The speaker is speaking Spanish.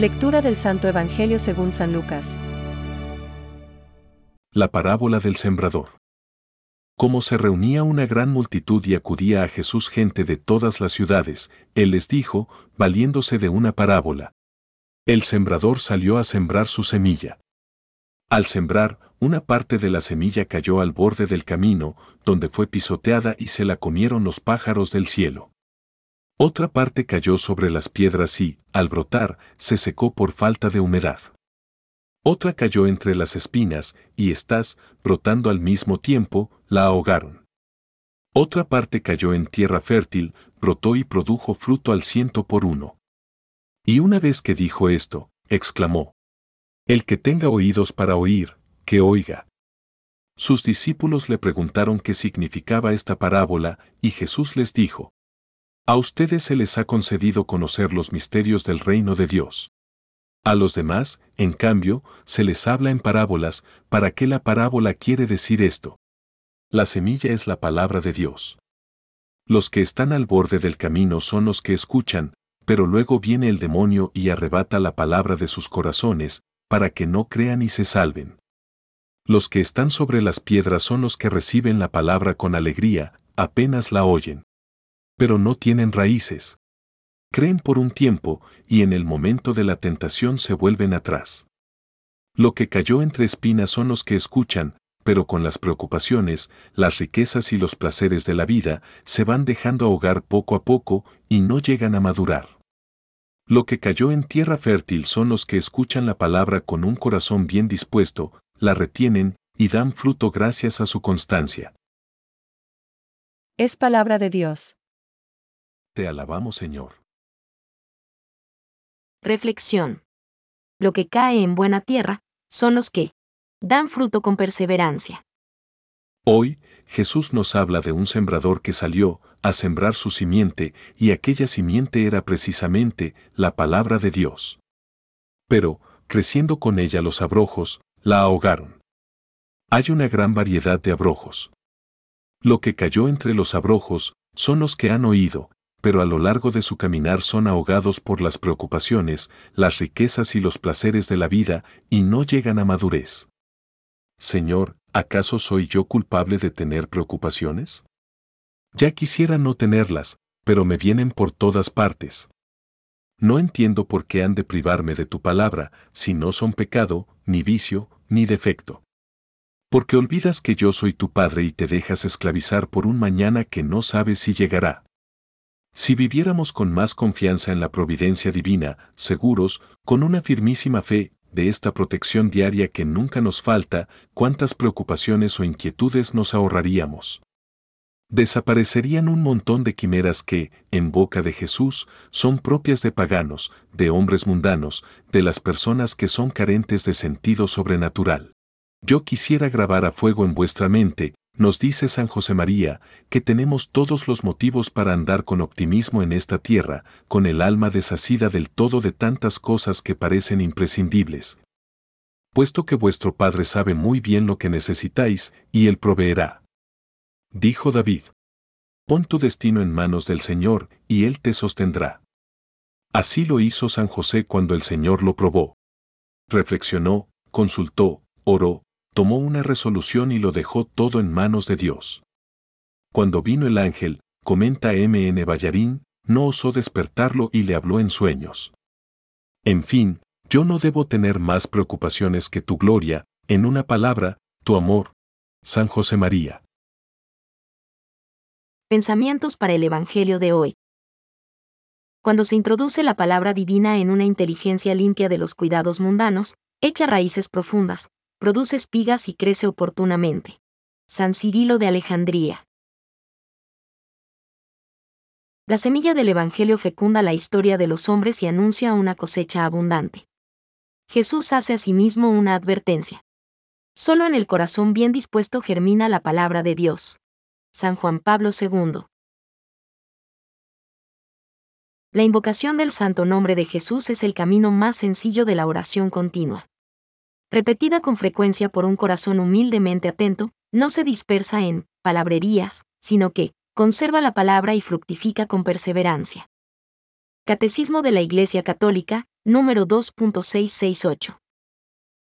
Lectura del Santo Evangelio según San Lucas. La parábola del sembrador. Como se reunía una gran multitud y acudía a Jesús gente de todas las ciudades, Él les dijo, valiéndose de una parábola. El sembrador salió a sembrar su semilla. Al sembrar, una parte de la semilla cayó al borde del camino, donde fue pisoteada y se la comieron los pájaros del cielo. Otra parte cayó sobre las piedras y, al brotar, se secó por falta de humedad. Otra cayó entre las espinas, y estas, brotando al mismo tiempo, la ahogaron. Otra parte cayó en tierra fértil, brotó y produjo fruto al ciento por uno. Y una vez que dijo esto, exclamó, El que tenga oídos para oír, que oiga. Sus discípulos le preguntaron qué significaba esta parábola, y Jesús les dijo, A ustedes se les ha concedido conocer los misterios del reino de Dios. A los demás, en cambio, se les habla en parábolas, ¿para qué la parábola quiere decir esto? La semilla es la palabra de Dios. Los que están al borde del camino son los que escuchan, pero luego viene el demonio y arrebata la palabra de sus corazones, para que no crean y se salven. Los que están sobre las piedras son los que reciben la palabra con alegría, apenas la oyen. Pero no tienen raíces. Creen por un tiempo y en el momento de la tentación se vuelven atrás. Lo que cayó entre espinas son los que escuchan, pero con las preocupaciones, las riquezas y los placeres de la vida se van dejando ahogar poco a poco y no llegan a madurar. Lo que cayó en tierra fértil son los que escuchan la palabra con un corazón bien dispuesto, la retienen y dan fruto gracias a su constancia. Es palabra de Dios. Te alabamos Señor. Reflexión. Lo que cae en buena tierra son los que dan fruto con perseverancia. Hoy, Jesús nos habla de un sembrador que salió a sembrar su simiente y aquella simiente era precisamente la palabra de Dios. Pero, creciendo con ella los abrojos, la ahogaron. Hay una gran variedad de abrojos. Lo que cayó entre los abrojos son los que han oído, pero a lo largo de su caminar son ahogados por las preocupaciones, las riquezas y los placeres de la vida y no llegan a madurez. Señor, ¿acaso soy yo culpable de tener preocupaciones? Ya quisiera no tenerlas, pero me vienen por todas partes. No entiendo por qué han de privarme de tu palabra, si no son pecado, ni vicio, ni defecto. Porque olvidas que yo soy tu Padre y te dejas esclavizar por un mañana que no sabes si llegará. Si viviéramos con más confianza en la providencia divina, seguros, con una firmísima fe, de esta protección diaria que nunca nos falta, cuántas preocupaciones o inquietudes nos ahorraríamos. Desaparecerían un montón de quimeras que, en boca de Jesús, son propias de paganos, de hombres mundanos, de las personas que son carentes de sentido sobrenatural. Yo quisiera grabar a fuego en vuestra mente, nos dice San José María, que tenemos todos los motivos para andar con optimismo en esta tierra, con el alma desasida del todo de tantas cosas que parecen imprescindibles. Puesto que vuestro Padre sabe muy bien lo que necesitáis, y Él proveerá. Dijo David. Pon tu destino en manos del Señor, y Él te sostendrá. Así lo hizo San José cuando el Señor lo probó. Reflexionó, consultó, oró, tomó una resolución y lo dejó todo en manos de Dios. Cuando vino el ángel, comenta M. N. Ballarín, no osó despertarlo y le habló en sueños. En fin, yo no debo tener más preocupaciones que tu gloria, en una palabra, tu amor. San José María. Pensamientos para el Evangelio de hoy. Cuando se introduce la palabra divina en una inteligencia limpia de los cuidados mundanos, echa raíces profundas, produce espigas y crece oportunamente. San Cirilo de Alejandría. La semilla del Evangelio fecunda la historia de los hombres y anuncia una cosecha abundante. Jesús hace asimismo una advertencia. Solo en el corazón bien dispuesto germina la palabra de Dios. San Juan Pablo II. La invocación del santo nombre de Jesús es el camino más sencillo de la oración continua repetida con frecuencia por un corazón humildemente atento, no se dispersa en palabrerías, sino que conserva la palabra y fructifica con perseverancia. Catecismo de la Iglesia Católica, número 2.668.